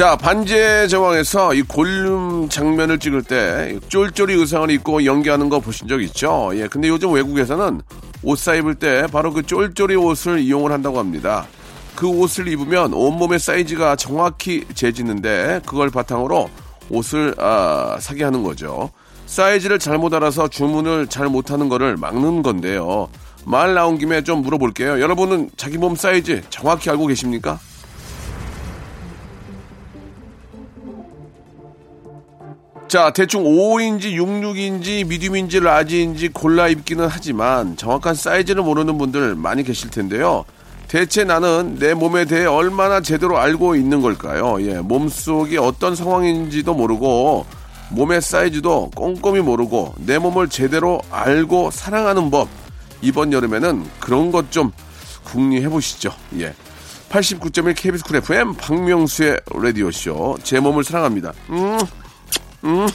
자 반지의 제왕에서 이 골룸 장면을 찍을 때 쫄쫄이 의상을 입고 연기하는 거 보신 적 있죠? 예, 근데 요즘 외국에서는 옷 사 입을 때 바로 그 쫄쫄이 옷을 이용을 한다고 합니다. 그 옷을 입으면 온몸의 사이즈가 정확히 재지는데 그걸 바탕으로 옷을 아, 사게 하는 거죠. 사이즈를 잘못 알아서 주문을 잘 못하는 거를 막는 건데요. 말 나온 김에 좀 물어볼게요. 여러분은 자기 몸 사이즈 정확히 알고 계십니까? 자, 대충 55인지 66인지 medium인지 large인지 골라 입기는 하지만 정확한 사이즈를 모르는 분들 많이 계실 텐데요. 대체 나는 내 몸에 대해 얼마나 제대로 알고 있는 걸까요? 예, 몸속이 어떤 상황인지도 모르고 몸의 사이즈도 꼼꼼히 모르고 내 몸을 제대로 알고 사랑하는 법. 이번 여름에는 그런 것 좀 궁리해 보시죠. 예. 89.1 KBS 쿨 FM 박명수의 라디오 쇼. 제 몸을 사랑합니다. 음. 음,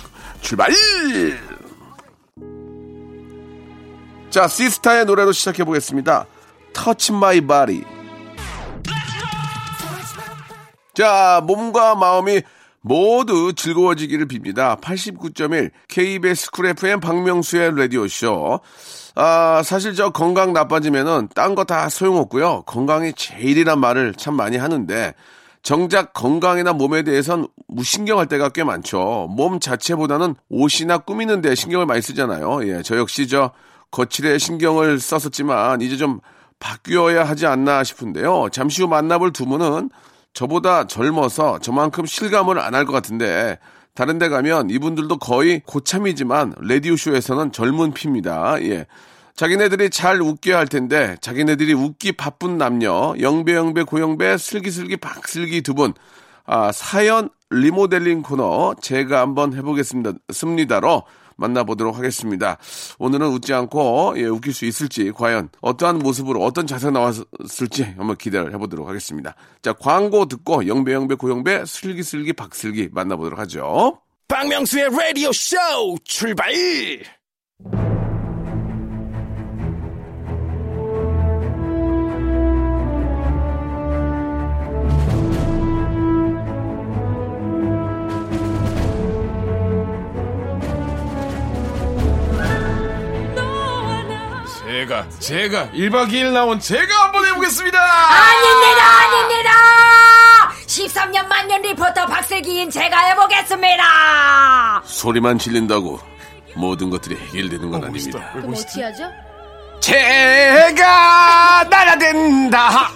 출발! 자, 시스타의 노래로 시작해 보겠습니다. Touch My Body. 자, 몸과 마음이 모두 즐거워지기를 빕니다. 89.1 KBS 쿨 FM 박명수의 라디오쇼. 아, 사실 저 건강 나빠지면은 딴 거 다 소용없고요. 건강이 제일이란 말을 참 많이 하는데 정작 건강이나 몸에 대해선 무신경할 때가 꽤 많죠. 몸 자체보다는 옷이나 꾸미는 데 신경을 많이 쓰잖아요. 예, 저 역시 저 거칠에 신경을 썼었지만 이제 좀 바뀌어야 하지 않나 싶은데요. 잠시 후 만나볼 두 분은 저보다 젊어서 저만큼 실감을 안 할 것 같은데 다른 데 가면 이분들도 거의 고참이지만 레디오쇼에서는 젊은 피입니다. 예. 자기네들이 잘 웃게 할 텐데 자기네들이 웃기 바쁜 남녀 영배영배 고영배 슬기슬기 박슬기 두 분 아, 사연 리모델링 코너 제가 한번 해보겠습니다. 습니다로 만나보도록 하겠습니다. 오늘은 웃지 않고 예, 웃길 수 있을지 과연 어떠한 모습으로 어떤 자세 나왔을지 한번 기대를 해보도록 하겠습니다. 자 광고 듣고 영배영배 고영배 슬기슬기 박슬기 만나보도록 하죠. 박명수의 Radio Show 출발. 제가 제가 1박 2일 나온 제가 한번 해보겠습니다. 아닙니다, 아닙니다. 13년 만년 리포터 박슬기인 제가 해보겠습니다. 소리만 질린다고 모든 것들이 해결되는 건 아닙니다. 그럼 어떻게 하죠? 제가 날아댄다.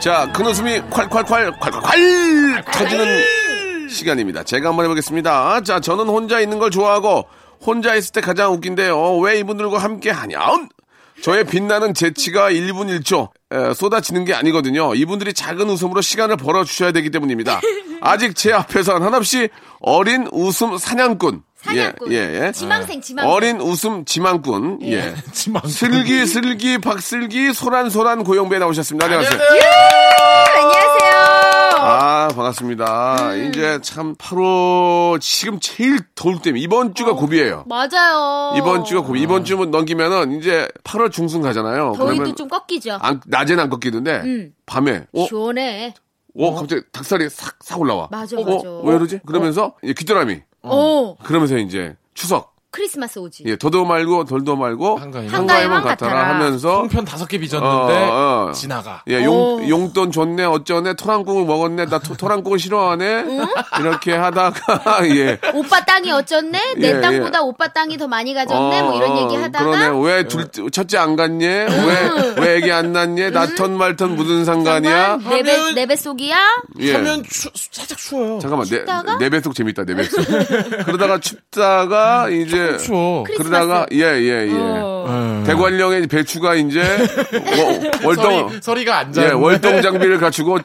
자, 큰 웃음이 콸콸콸 콸콸콸 터지는 시간입니다. 제가 한번 해보겠습니다. 자, 저는 혼자 있는 걸 좋아하고 혼자 있을 때 가장 웃긴데요. 왜 이분들과 함께 하냐? 저의 빛나는 재치가 1분 1초 에, 쏟아지는 게 아니거든요. 이분들이 작은 웃음으로 시간을 벌어주셔야 되기 때문입니다. 아직 제 앞에선 한없이 어린 웃음 사냥꾼. 사냥꾼. 예, 예, 예. 지망생, 지망생. 어린 웃음 지망꾼. 예. 지망꾼. 슬기, 슬기, 박슬기, 소란소란 고영배 나오셨습니다. 안녕하세요. 안녕하세요. 아, 반갑습니다. 이제 참 8월 지금 제일 더울 때면 이번 주가 고비예요. 맞아요. 이번 주가 고비. 이번 주면 넘기면은 이제 8월 중순 가잖아요. 더위도 좀 꺾이죠. 안, 낮에는 안 꺾이는데 음. 밤에 어, 시원해. 어, 갑자기 닭살이 싹, 싹 올라와. 맞아, 어, 맞아. 왜 이러지? 그러면서 이제 귀뚜라미. 어. 그러면서 이제 추석. 크리스마스 오지. 예, 더도 말고 덜도 말고 한가위만. 같아라. 하면서 송편 다섯 개 빚었는데 어, 어. 지나가. 예, 용, 용돈 줬네, 어쩌네, 토랑국을 먹었네, 나 토, 토랑국을 싫어하네. 이렇게 하다가, 예. 오빠 땅이 어쩌네? 내 예, 땅보다 예. 오빠 땅이 더 많이 가졌네? 뭐 이런 어, 얘기 하다가. 음. 그러네. 왜 둘, 첫째 안 갔니? 왜, 왜 애기 안 낳니? 나턴 말턴 무슨 상관이야? 내 배, 하면- 내 뱃속이야? 예. 하면 추, 살짝 추워요. 잠깐만, 내, 춥다가? 내 배 속 재밌다, 내 배 속. 그러다가 춥다가 이제 그렇죠. 그러다가 예예 예. 어. 대관령의 배추가 이제 워- 월동 서리, 서리 가 앉아. 예 월동 장비를 갖추고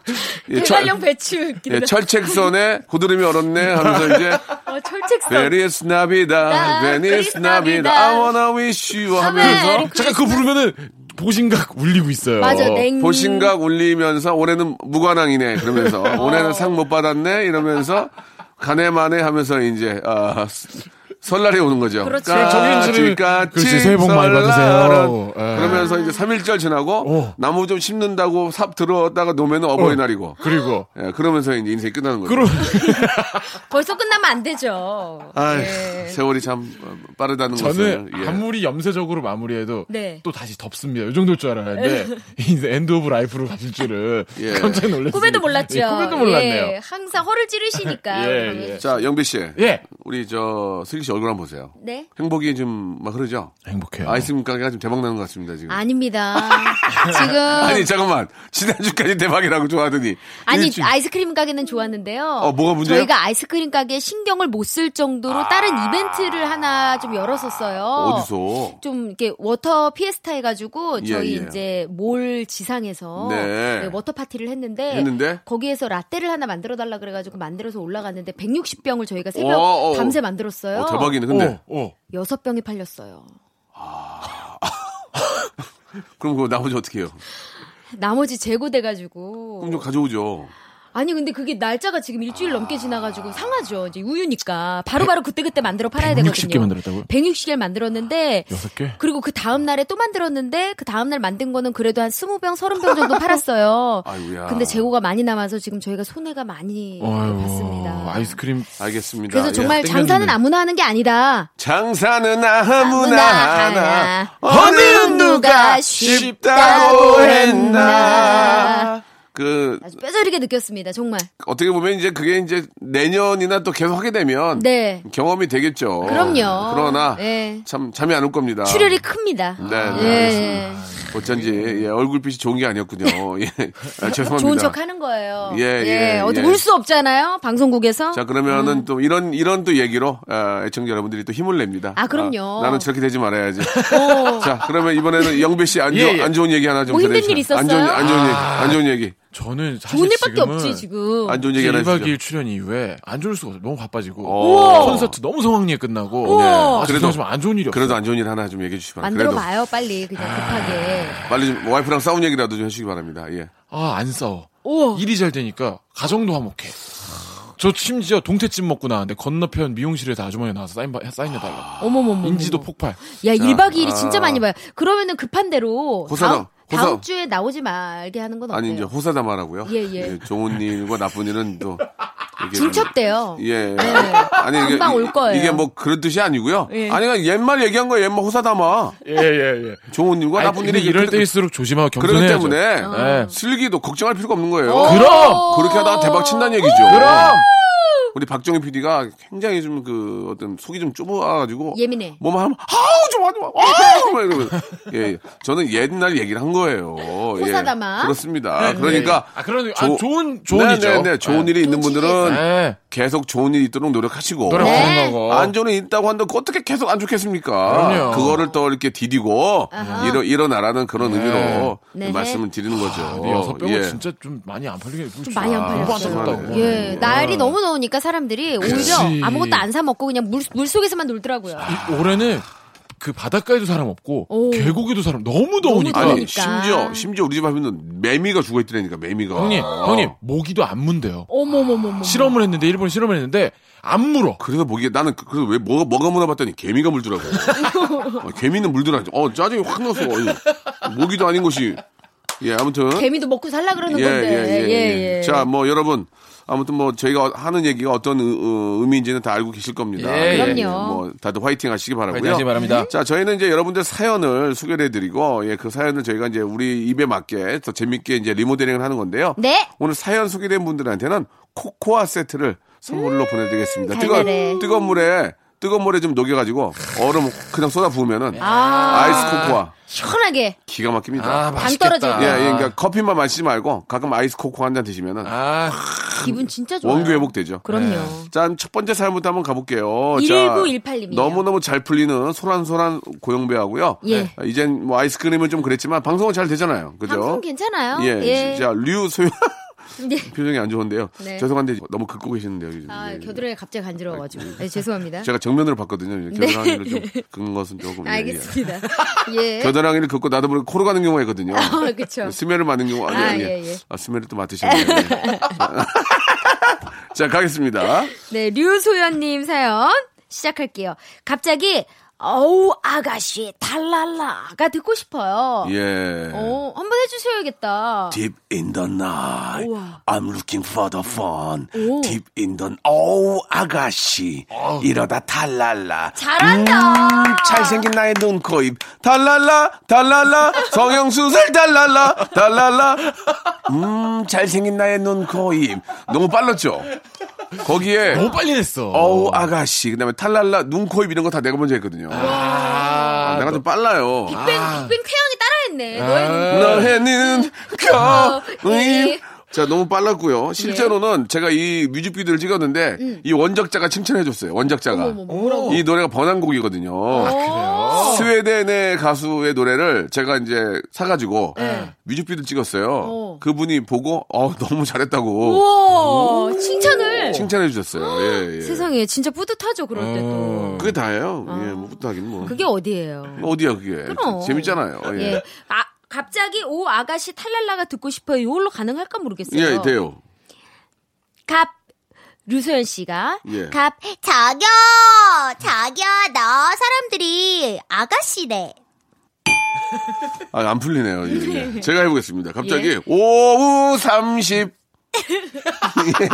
예, 철, 대관령 배추. 예, 철책선에 고드름이 얼었네 하면서 이제 어, 철책선. Feliz Navidad, 나, Feliz Feliz Navidad, Navidad. I wanna wish you 하면서 잠깐 그거 부르면은 보신각 울리고 있어요. 맞아, 냉. 보신각 울리면서 올해는 무관왕이네 그러면서 올해는 상 못 받았네 이러면서 가네마네 하면서 이제 아, 스- 설날이 오는 거죠. 그렇죠. 까치 그렇지, 새해 복 많이. 받으세요. 예. 그러면서 이제 3일절 지나고 어. 나무 좀 심는다고 삽 들어다가 놓으면 어버이날이고. 그리고 예, 그러면서 이제 인생이 끝나는 거죠. 그럼 벌써 끝나면 안 되죠. 아휴, 예. 세월이 참 어, 빠르다는 저는 것을. 예. 아무리 염세적으로 마무리해도 네. 또 다시 덥습니다. 이 정도일 줄 알았는데 인생 end of life로 가실 줄은 예. 깜짝 놀랐어요. 꿈에도 몰랐죠. 예, 꿈에도 몰랐네요. 예, 항상 허를 찌르시니까. 예. 예. 자, 영배 씨. 예. 우리 저 슬기 씨 얼굴 한번 보세요. 네. 행복이 좀 막 흐르죠? 행복해요. 아이스크림 가게가 지금 대박 나는 것 같습니다, 지금. 아닙니다. 지금 아니, 잠깐만. 지난주까지 대박이라고 좋아하더니. 아니 일주- 아이스크림 가게는 좋았는데요. 어, 뭐가 문제야? 저희가 아이스크림 가게에 신경을 못 쓸 정도로 다른 이벤트를 하나 좀 열었었어요. 어디서? 좀 이렇게 water fiesta 해가지고 예, 저희 예. 이제 몰 지상에서 네. 네, water 파티를 했는데, 했는데? 거기에서 라떼를 하나 만들어 달라 그래가지고 만들어서 올라갔는데 160병을 저희가 새벽 어, 어. 밤새 만들었어요. 어, 대박이네. 근데. 어, 어. 여섯 병이 팔렸어요. 그럼 그거 나머지 어떻게 해요? 나머지 재고돼가지고. 그럼 좀 가져오죠. 아니 근데 그게 날짜가 지금 일주일 넘게 지나가지고 상하죠. 이제 우유니까 바로바로 그때 그때 만들어 팔아야 160개 되거든요. 만들었다고요? 160개를 만들었는데 여섯 개? 그리고 그 다음 날에 또 만들었는데 그 다음 날 만든 거는 그래도 한 20병, 30병 정도 팔았어요. 아이고야. 근데 재고가 많이 남아서 지금 저희가 손해가 많이 어휴, 봤습니다. 아이스크림 알겠습니다. 그래서 예. 정말 땡겨지네. 장사는 아무나 하는 게 아니다. 장사는 아무나 아무나 하나 하나. 어느 누가 쉽다고 했나 그 아주 뼈저리게 느꼈습니다. 정말. 어떻게 보면 이제 그게 이제 내년이나 또 계속 하게 되면 네. 경험이 되겠죠. 그럼요. 그러나 네. 참 잠이 안 올 겁니다. 출혈이 큽니다. 네, 네, 예. 알겠습니다. 어쩐지 예, 얼굴빛이 좋은 게 아니었군요. 예, 아, 죄송합니다. 좋은 척 하는 거예요. 예, 예, 어디 예. 울수 없잖아요. 방송국에서. 자 그러면은 또 이런 이런 또 얘기로 아, 애청자 여러분들이 또 힘을 냅니다. 아, 그럼요. 아, 나는 저렇게 되지 말아야지. 어. 자 그러면 이번에는 영배 씨안 예, 예. 안 좋은 얘기 하나 좀 뭐 힘든. 일 있었어요? 안 좋은 안 좋은 얘기 안 좋은 얘기 저는 사실 좋은 일밖에 지금은 없지 지금. 안 좋은 얘기 하나 1박 해주죠. 2일 출연 이후에 안 좋을 수가 없어. 너무 바빠지고. 우와. 콘서트 너무 성황리에 끝나고. 우와. 아, 그래도- 좀안 좋은 일이 없어요. 그래도 안 좋은 일 하나 좀 얘기해 주시기 바랍니다. 만들어 봐요 빨리 그냥 급하게. 빨리 좀 와이프랑 싸운 얘기라도 좀 해주시기 바랍니다. 예. 아, 안 싸워. 우와. 일이 잘 되니까 가정도 화목해. 저 심지어 동태찜 먹고 나왔는데 건너편 미용실에서 아주머니가 나와서 사인, 바- 사인 해달라고. 어머머머. 인지도 폭발. 야 1박 2일이 아. 진짜 많이 봐요. 그러면은 급한 대로 호사다, 다음, 호사. 다음 주에 나오지 말게 하는 건 어때요? 아니 이제 호사다마라고요. 예, 예. 좋은 일과 나쁜 일은 또 이게 중첩돼요. 예. 네. 아니 이게 금방 올 거예요. 이게 뭐 그런 뜻이 아니고요. 예. 아니 그냥 옛말 얘기한 거예요. 옛말 호사다마. 예, 예, 예. 좋은 일과 나쁜 근데 일이 이럴 그- 때일수록 조심하고 그렇기 겸손해야죠. 때문에 네. 슬기도 걱정할 필요가 없는 거예요. 어. 그럼! 그렇게 하다가 대박 친다는 얘기죠. 그럼! 우리 박정희 PD가 굉장히 좀 그 어떤 속이 좀 좁아가지고 예민해. 뭐만 하면 아우 좋아 좋아 아우 막 이러면 예, 예. 저는 옛날 얘기를 한 거예요. 호사다마. 예, 그렇습니다. 그러니까 아, 그런, 아, 조- 좋은, 좋은이죠. 네, 네, 네. 좋은 일이 있는 분들은 네. 계속 좋은 일이 있도록 노력하시고 노력하는 네. 거고. 안 좋은 일이 있다고 한다고 어떻게 계속 안 좋겠습니까? 그럼요. 그거를 또 이렇게 디디고 일어, 일어나라는 그런 의미로 네. 말씀을 드리는 거죠. 우리 여섯 병은 예. 진짜 좀 많이 안 팔리게. 좀 많이 안 팔렸어요. 안타깝다고. 예, 날이 너무 더우니까 사람들이 오히려 그치. 아무것도 안 사 먹고 그냥 물, 물 속에서만 놀더라고요. 이- 올해는 그 바닷가에도 사람 없고 오. 계곡에도 사람 너무 더우니까. 너무 아니. 심지어 심지어 우리 집 앞에는 매미가 죽어 있더라니까 매미가. 형님, 형님 모기도 안 문대요. 어머머머머. 실험을 했는데 일본 실험을 했는데 안 물어. 그래서 모기 나는 그- 그래서 왜 뭐가 뭐가 문화 봤더니 개미가 물더라고. 어, 개미는 물더라. 어 짜증이 확 났어. 어, 모기도 아닌 것이. 예 아무튼 개미도 먹고 살라 그러는 예, 건데. 예, 예, 예, 예. 자, 뭐 여러분 아무튼 뭐 저희가 하는 얘기가 어떤 의- 어, 의미인지는 다 알고 계실 겁니다. 예, 예. 그럼요. 뭐 다들 화이팅 하시기 바라고요. 화이팅 하시기 바랍니다. 자, 저희는 이제 여러분들 사연을 소개를 해드리고 예, 그 사연을 저희가 이제 우리 입에 맞게 더 재밌게 이제 리모델링을 하는 건데요. 네. 오늘 사연 소개된 분들한테는 코코아 세트를 선물로 보내 드리겠습니다. 잘 뜨거, 되네. 뜨거운 물에 뜨거운 물에 좀 녹여가지고 얼음 그냥 쏟아 부으면은 아. 아이스 코코아 시원하게 기가 막힙니다. 아, 당. 떨어질 예, 때. 예, 그러니까 커피만 마시지 말고 가끔 아이스 코코 한 잔 드시면은 아, 기분 진짜 좋아요. 원기 회복되죠. 그럼요. 자, 첫 번째 사연부터 한번 가볼게요. 1918 님이에요. 너무너무 잘 풀리는 소란소란 고용배하고요. 예. 아, 이젠 뭐 아이스크림은 좀 그랬지만 방송은 잘 되잖아요. 그죠? 방송 괜찮아요. 예. 예. 자, 류소연 네. 표정이 안 좋은데요. 네. 죄송한데 너무 긁고 계시는데요. 아, 예. 겨드랑이 갑자기 간지러워가지고. 네, 죄송합니다. 제가 정면으로 봤거든요. 네. 겨드랑이를 좀 긁은 것은 조금. 예, 예. 알겠습니다. 예. 겨드랑이를 긁고 나도 모르게 코로 가는 경우가 있거든요. 아, 그쵸. 스멜을 맡는 경우 아니 아, 아니. 예, 예. 아, 스멜을 또 맡으시네요. 예. 자, 가겠습니다. 네, 류소연님 사연 시작할게요. 갑자기 어우 아가씨 달랄라가 듣고 싶어요. 예. 어, 한번 해주셔야겠다. Deep in the night, 우와. I'm looking for the fun. 오. Deep in the, 어우, 아가씨. 이러다 탈랄라. 잘한다. 음, 잘생긴 나의 눈, 코, 입. 달랄라, 달랄라. 성형수술 달랄라, 달랄라. 음, 잘생긴 나의 눈, 코, 입. 너무 빨랐죠? 거기에, 너무 빨리 냈어. 어우, 아가씨. 그 다음에 탈랄라, 눈, 코, 입 이런 거 다 내가 먼저 했거든요. 아, 내가 좀 빨라요. 빅뱅, 빅뱅 태양이 따라했네. 너의 너의 눈, 코, 입. 입. 자, 너무 빨랐고요. 실제로는 제가 이 뮤직비디오를 찍었는데 이 원작자가 칭찬해줬어요. 원작자가. 어머, 어머? 이 노래가 번안곡이거든요. 어. 스웨덴의 가수의 노래를 제가 이제 사가지고 네. 뮤직비디오 찍었어요. 어. 그분이 보고 어 너무 잘했다고 우와, 칭찬을. 칭찬해 주셨어요. 예, 예. 세상에, 진짜 뿌듯하죠, 그럴 때 또. 그게 다예요. 예, 뭐 부탁하긴 뭐. 그게 어디예요? 어디야 그게? 그럼. 재밌잖아요. 예. 예. 아, 갑자기 오 아가씨 탈랄라가 듣고 싶어요. 이걸로 가능할까 모르겠어요. 예, 돼요. 갑 류소연 씨가 예. 갑 자기야, 자기야, 나 사람들이 아가씨래. 아, 안 풀리네요. 예, 예. 제가 해보겠습니다. 갑자기 예. 오후 30.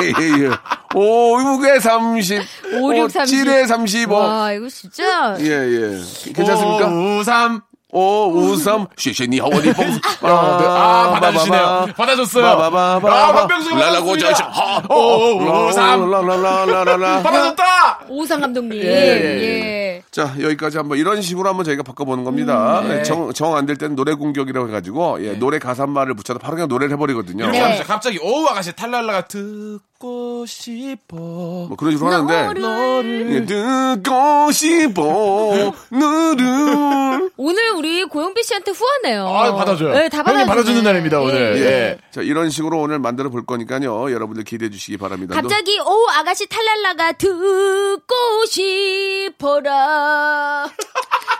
예, 예, 예. 오후에 30. 56, 30. 7에 35. 와 이거 진짜 예, 예. 괜찮습니까? 우삼. 오후 3. 시시니 하원이 봉. 아, 네. 아, 받아주시네요. 받아줬어요. 아, 박병수 라라고. 저저 하. 오, 오, 삼. 라라라라라라. 받아줬다! 오상 감독님. 예, 예. 자, 여기까지 한번 이런 식으로 한번 저희가 바꿔보는 겁니다. 네. 정, 정 안 될 때는 노래 공격이라고 해가지고, 예, 노래 가사말을 붙여서 바로 그냥 노래를 해버리거든요. 네. 합시다. 갑자기, 어우, 아가씨 탈랄라가 듣고 싶어. 뭐 그런 식으로 하는데, 너를. 예, 듣고 싶어, 너를. 오늘 우리 고영비 씨한테 후원해요. 아, 받아줘요. 네, 다 받아주네. 받아주는 날입니다, 오늘. 예. 예. 자, 이런 식으로 오늘 만들어 볼 거니까요. 여러분들 기대해 주시기 바랍니다. 갑자기 오 아가씨 탈랄라가 듣고 싶어라.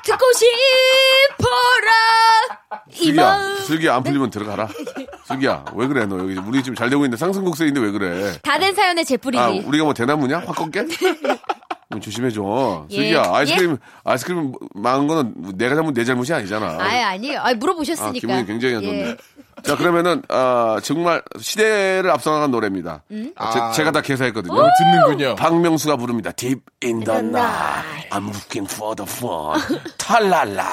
듣고 싶어라. 이 슬기야. 슬기야, 안 풀리면 들어가라. 슬기야, 왜 그래, 너 여기. 우리 지금 잘 되고 있는데 상승곡세인데 왜 그래. 다 된 사연의 제뿌리기. 아, 우리가 뭐 대나무냐? 확 꺾게? 좀 조심해줘. 예. 슬기야, 아이스크림, 아이스크림 망한 거는 내가 잘못, 내 잘못이 아니잖아. 아예 아니에요. 아, 아, 물어보셨으니까. 기분이 굉장히 안 예. 좋네. 자, 그러면은, 아, 정말 시대를 앞서나간 노래입니다. 음? 제, 가다 개사했거든요. 듣는군요. 박명수가 부릅니다. Deep in the night, I'm looking for the fun. 탈랄라.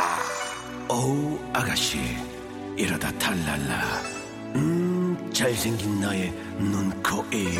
어우, 아가씨. 이러다 탈랄라. 음, 잘생긴 나의 눈, 코, 입.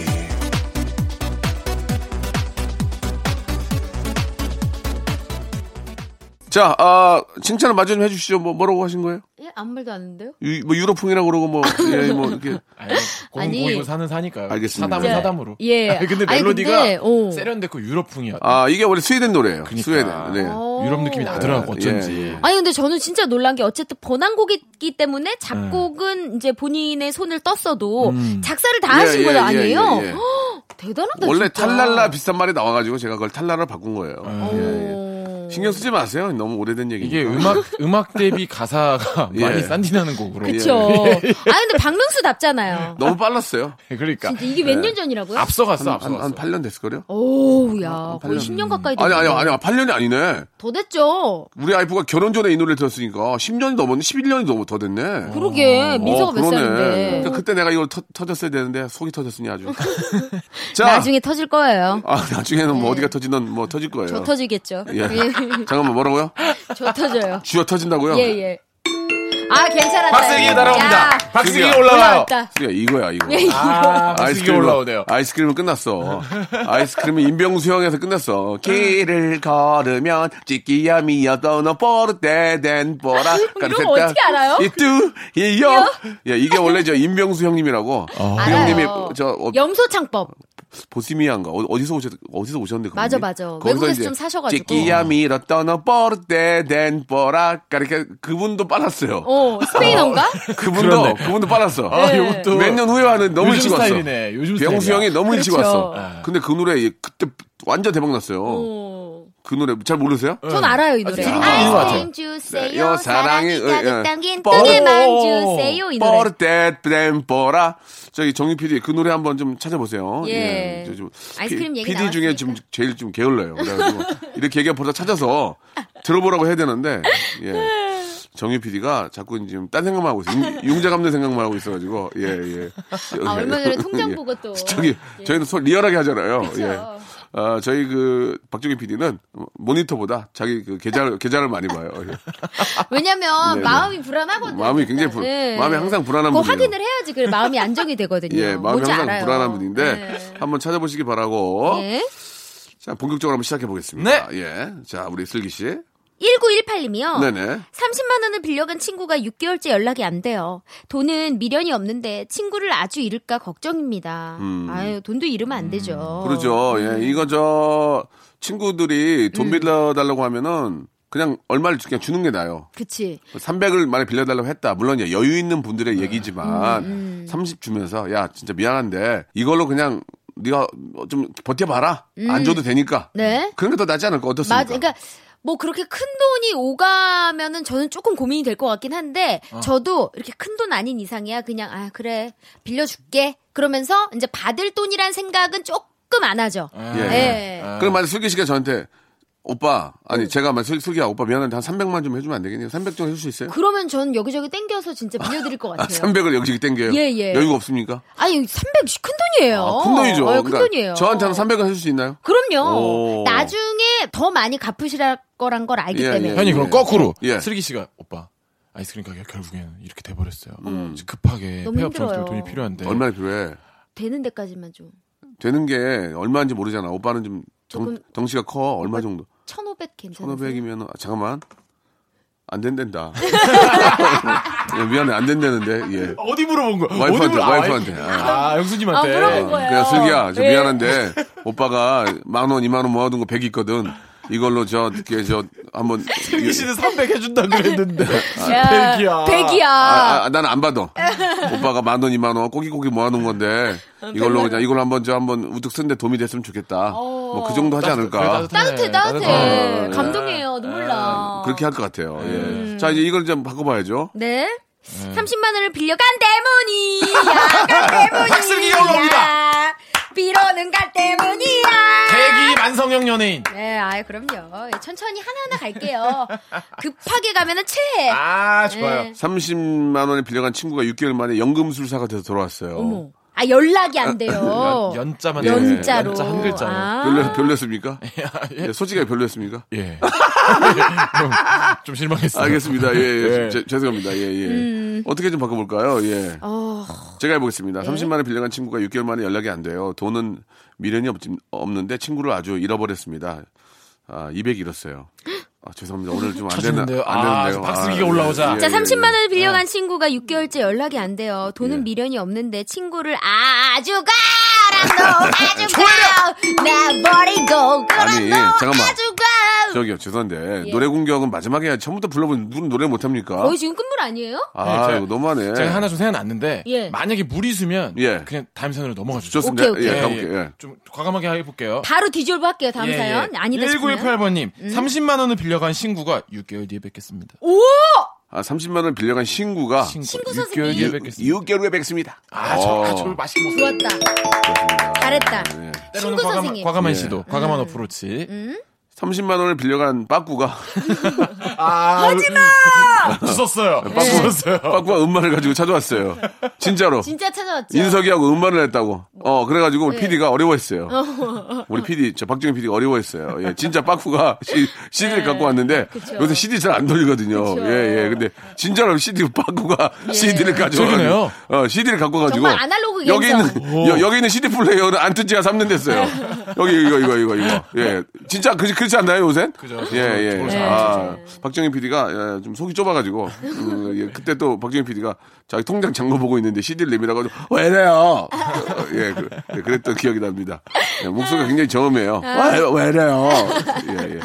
자, 아, 칭찬을 마저 좀 해주시죠. 뭐, 뭐라고 하신 거예요? 예, 아무 말도 안 했는데요? 유, 뭐, 유로풍이라고 그러고, 뭐, 예, 뭐, 이렇게. 아니, 아니. 공공이고 사는 사니까요. 알겠습니다. 사담은 네. 사담으로. 예. 아니, 근데 아니, 멜로디가 근데, 어. 세련됐고 그 유럽풍이야. 아, 이게 원래 스웨덴 노래예요 그러니까. 스웨덴. 네. 어. 유럽 느낌이 나더라고, 예, 어쩐지. 예. 아니 근데 저는 진짜 놀란 게 어쨌든 번안곡이기 때문에 작곡은 이제 본인의 손을 떴어도 작사를 다 예, 하신 예, 거 예, 아니에요? 예, 예. 헉, 대단하다 원래 진짜. 탈랄라 비싼 말이 나와가지고 제가 그걸 탈랄라 바꾼 거예요. 음. 예, 예. 어. 신경 쓰지 마세요. 너무 오래된 얘기니까. 이게 음악, 음악 대비 가사가 예. 많이 싼티나는 곡으로. 그쵸. 아 근데 박명수답잖아요. 너무 빨랐어요. 그러니까. 진짜 이게 몇 년 전이라고요? 앞서갔어, 한, 앞서갔어. 한 8년 됐을걸요? 오우 야 거의 8년. 10년 가까이 아니, 아니, 됐네. 아니, 8년이 아니네. 더 됐죠. 우리 아이프가 결혼 전에 이 노래를 들었으니까 10년이 넘었네. 11년이 넘어 더 됐네. 그러게 민서가 어, 몇. 살인데 그러니까 그때 내가 이걸 터, 터졌어야 되는데 속이 터졌으니 아주. 자, 나중에 터질 거예요. 아, 나중에는 뭐 어디가 터지든 뭐 터질 거예요. 저 터지겠죠. 예. 잠깐만 뭐라고요? 저 터져요. 쥐어 터진다고요? 예 예. 아, 괜찮았다. 박슬기 야, 날아옵니다. 박슬기 슬기야. 올라와요. 올라왔다. 그러니까 이거야 이거. 아, 박슬기 올라오네요. 아이스크림은 끝났어. 아이스크림은 인병수형에서 끝났어. 길을 걸으면 찌끼야 미어도 너 뽀르떼덴 뽀라. 이런 거 어떻게 알아요? 이뚜 이요. 야 이게 원래 저 인병수 형님이라고. 그 알아요. 형님이 저 어, 염소창법. 보스미안가 어, 어디서 오셨 어디서 오셨는데 맞아, 그분이? 맞아. 외국에서 좀 사셔가지고. 찌끼야 미어도 너 뽀르떼덴 뽀라. 이렇게 그분도 빨랐어요. 어, 스페인어인가? 그분도 그러네. 그분도 빨랐어. 아, 네. 이것도 몇 년 후에 하는 너무 일찍 왔어. 스타일이네. 요즘 병수 스타일이야. 형이 너무 일찍 그렇죠. 왔어. 근데 그 노래 그때 완전 대박 났어요. 어. 그 노래 잘 모르세요? 전 알아요, 이 노래. 들은 거 있는 것 같아요. 아이스크림 네, 주세요. 요 사랑이 사랑이, 가득 어, 담긴 어, 뜨개만 어, 주세요. 이 노래. 뽀르떼덴 뽀라. 저기 정희 PD 그 노래 한번 좀 찾아보세요. 예. 저좀 아이스크림 얘기 PD 중에 나왔으니까. 지금 제일 좀 게을러요. 그래가지고 이렇게 얘기가 벌써 찾아서 들어보라고 해야 되는데 예. 정희 PD가 자꾸 지금 딴 생각만 하고 있어. 요 융자 감는 생각만 하고 있어가지고 예 예. 아, 얼마 전에 통장 예. 보고 또. 저기 저희는 소 리얼하게 하잖아요. 그쵸. 예. 아, 저희 그 박정희 PD는 모니터보다 자기 그 계좌를 계좌를 많이 봐요. 예. 왜냐면 네, 네. 마음이 불안하거든요. 마음이 굉장히 불, 네. 마음이 항상 불안한 분이에요. 확인을 해야지 그래 마음이 안정이 되거든요. 예, 마음이 항상 알아요. 불안한 분인데 네. 한번 찾아보시기 바라고. 예. 자, 본격적으로 한번 시작해 보겠습니다. 네. 예. 자, 우리 슬기 씨. 1918님이요. 네네. 30만 원을 빌려간 친구가 6개월째 연락이 안 돼요. 돈은 미련이 없는데 친구를 아주 잃을까 걱정입니다. 아유, 돈도 잃으면 안 되죠. 음. 그러죠. 예. 이거 저 친구들이 돈 음. 빌려 달라고 하면은 그냥 얼마를 그냥 주는 게 나아요. 그치. 300을 만약 빌려달라고 했다. 물론 여유 있는 분들의 음, 얘기지만 30 주면서 야 진짜 미안한데 이걸로 그냥 네가 좀 버텨봐라. 안 줘도 되니까. 네. 그런 게 더 낫지 않을까? 어떻습니까? 맞아. 그러니까 뭐 그렇게 큰 돈이 오가면은 저는 조금 고민이 될 것 같긴 한데 어. 저도 이렇게 큰 돈 아닌 이상이야 그냥 아 그래 빌려줄게 그러면서 이제 받을 돈이란 생각은 조금 안 하죠. 예. 예. 아. 그럼 만약 슬기 씨가 저한테 오빠 아니 제가 만약 슬- 슬기야 오빠 미안한데 한 300만 좀 해주면 안 되겠니? 300 정도 해줄 수 있어요? 그러면 저는 여기저기 땡겨서 진짜 빌려드릴 것 아, 같아요. 300을 여기저기 땡겨요. 예, 예. 여유가 없습니까? 아니 300 큰 돈이에요. 아, 큰 돈이죠. 어, 큰 그러니까 돈이에요. 저한테는 300을 해줄 수 있나요? 그럼요. 오. 나중에 더 많이 갚으실 거란 걸 알기 예, 때문에. 예. 형님 그럼 예. 거꾸로 예. 슬기 씨가 오빠 아이스크림 가게 결국에는 이렇게 돼버렸어요. 급하게 너무 폐업 힘들어요. 돈이 필요한데 얼마나 필요해? 되는 데까지만 좀. 되는 게 얼마인지 모르잖아. 오빠는 좀 덩, 조금- 덩 치가 커. 얼마 정도? 1500 괜찮아요. 1500이면 아, 잠깐만. 안 된댄다. 야, 미안해. 안 된다는데. 예. 어디 물어본 거야? 와이프한테, 어디 물어- 아, 와이프한테. 와이프. 아. 아, 영수님한테. 아, 물어본 거예요. 그냥 슬기야, 저 예. 미안한데 오빠가 만 원, 이만 원 모아둔 거 100 있거든. 이걸로 저, 이렇게 저 한번. 슬기 씨는 300 해준다 그랬는데. 야, 백이야. 백이야. 아, 아, 나는 안 받아. 오빠가 만 원, 이만 원 꼬기꼬기 모아놓은 건데 이걸로 그냥 이걸 한번 저 한번 우뚝 쓴데 도움이 됐으면 좋겠다. 뭐 그 정도 하지 않을까. 따뜻해, 따뜻해. 따뜻해. 감동이에요. 눈물 나. 그렇게 할 것 같아요. 예. 자 이제 이걸 좀 바꿔봐야죠. 네. 30만 원을 빌려간 때문이야. 간 때문이야. 박슬기가 올라옵니다. 빌어는 갈 때문이야. 대기 만성형 연예인. 네, 아이 그럼요. 천천히 하나하나 갈게요. 급하게 가면은 체해. 아, 좋아요. 네. 30만 원을 빌려간 친구가 6개월 만에 연금술사가 돼서 돌아왔어요. 어머. 아 연락이 안 돼요. 연, 자만 연자로. 연자 한 글자로. 아. 별로 별로였습니까? 예, 솔직하게 별로였습니까? 예. 좀 실망했어요. 알겠습니다. 예, 예. 예. 제- 죄송합니다. 예, 예. 어떻게 좀 바꿔볼까요? 예. 어, 제가 해보겠습니다. 30만 원 빌려간 친구가 6개월 만에 연락이 안 돼요. 돈은 미련이 없, 없는데 친구를 아주 잃어버렸습니다. 아, 200 잃었어요. 아, 죄송합니다. 오늘 좀 안 되는, 터지는데요. 안 아, 되는데요. 박슬기가 올라오자. 자, 30만 원을 예. 빌려간 친구가 6개월째 연락이 안 돼요. 돈은 예. 미련이 없는데 친구를 아주 가라 너 아주 가나 버리고 가라 아니, 너 잠깐만. 아주 가 저기요, 죄송한데. 예. 노래 공격은 마지막에 해야지. 처음부터 불러보면 누군 노래 못합니까? 거의 지금 끝물 아니에요? 아, 네, 이거 너무하네. 제가 하나 좀 생각났는데 예. 만약에 물이 있으면 예. 그냥 다음 사연으로 넘어가 주죠. 좋습니다. 오케이, 오케이. 예, 가볼게요. 예. 좀 과감하게 해볼게요. 바로 디졸브 할게요. 다음 예, 사연. 예. 아니다 싶으면. 1918번님 30만 원을 빌려간 신구가 6개월 뒤에 뵙겠습니다. 오! 아, 30만 원을 빌려간 신구가 신구, 신구 6개월 선생님. 뒤에 뵙겠습니다. 6개월 후에 뵙습니다. 아, 저, 어. 아, 저를 맛있게 먹어요. 좋았다. 잘했다. 네. 때로는 신구 과감한, 선생님. 과감한 예. 시도, 과감한 어프로치. 30만 원을 빌려간 빠꾸가 아, 하지마! 썼어요. 빠꾸, 썼어요. 빠꾸가 음반을 가지고 찾아왔어요. 진짜로. 진짜 찾아왔죠. 인석이하고 음반을 했다고. 어, 그래가지고 우리 네. PD가 어려워했어요. 우리 PD, 저 박정희 PD가 어려워했어요. 예, 진짜 빠꾸가 시, CD를 갖고 왔는데 그쵸. 요새 CD 잘 안 돌리거든요. 그쵸. 예, 예. 근데 진짜로 CD 빠꾸가 CD를 가져와가지고 저기네요. 어, CD를 갖고 가지고 정말 아날로그 여기. 있는 여, 여기 있는 CD 플레이어를 안튼지가 3년 됐어요. 여기 이거 이거 이거 이거. 예, 진짜 그렇지 그렇지 않나요 요새? 그죠. 예, 예. 네. 잘 아, 박정희 PD가 예, 좀 속이 좁아가지고 음, 예, 그때 또 박정희 PD가 자기 통장 장모 보고 있는데 CD를 내밀어가지고 왜 이래요? 예, 그, 예, 그랬던 기억이 납니다. 예, 목소리가 굉장히 저음해요. 왜, 왜 이래요? 예, 예.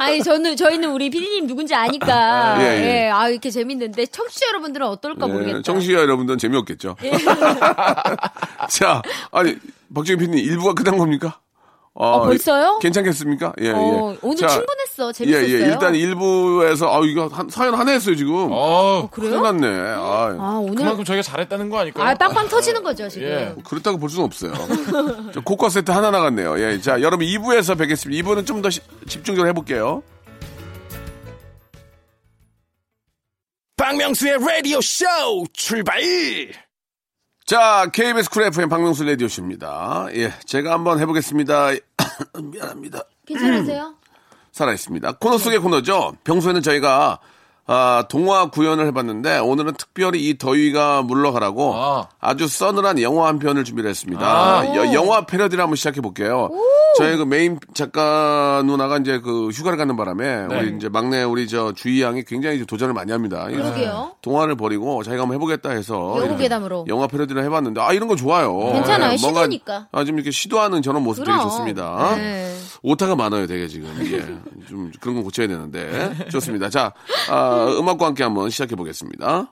아니 저는 저희는 우리 피디님 누군지 아니까 예, 예, 예. 아 이렇게 재밌는데 청취자 여러분들은 어떨까 모르겠다. 예, 청취자 여러분들은 재미없겠죠. 예. 자, 아니 박정희 PD님 일부가 끝난 겁니까? 아, 어, 벌써요? 괜찮겠습니까? 예, 어, 예. 오늘 자, 충분했어. 예, 재밌었어요. 예. 일단 일부에서 아 이거 한, 사연 하나 했어요 지금. 어, 큰일 그래요? 났네. 아, 아 오늘 그만큼 저희가 잘했다는 거 아닐까요? 아 빵빵 터지는 거죠 지금. 예. 그렇다고 볼 수는 없어요. 저 코카 세트 하나 나갔네요. 예. 자, 여러분 2부에서 뵙겠습니다. 2부는 좀 더 집중적으로 해볼게요. 박명수의 라디오 쇼 출발! 자, KBS 쿨 FM 박명수 라디오쇼입니다. 예. 제가 한번 해보겠습니다. 미안합니다. 괜찮으세요? 살아있습니다. 코너 속의 코너죠. 평소에는 저희가 아, 동화 구연을 해봤는데 오늘은 특별히 이 더위가 물러가라고 아. 아. 주 서늘한 영화 한 편을 준비를 했습니다. 아. 여- 영화 패러디를 한번 시작해 볼게요. 저희 그 메인 작가 누나가 이제 그 휴가를 가는 바람에 네. 우리 이제 막내 우리 저 주희 양이 굉장히 이제 도전을 많이 합니다. 그러게요. 동화를 버리고 자기가 한번 해보겠다 해서 예담으로. 영화 패러디를 해봤는데 아 이런 거 좋아요. 괜찮아요. 예, 뭔가 시도니까. 아, 좀 이렇게 시도하는 저런 모습 되게 그럼. 좋습니다. 네. 오타가 많아요, 되게 지금. 예. 좀 그런 건 고쳐야 되는데. 좋습니다. 자, 아, 음악과 함께 한번 시작해 보겠습니다.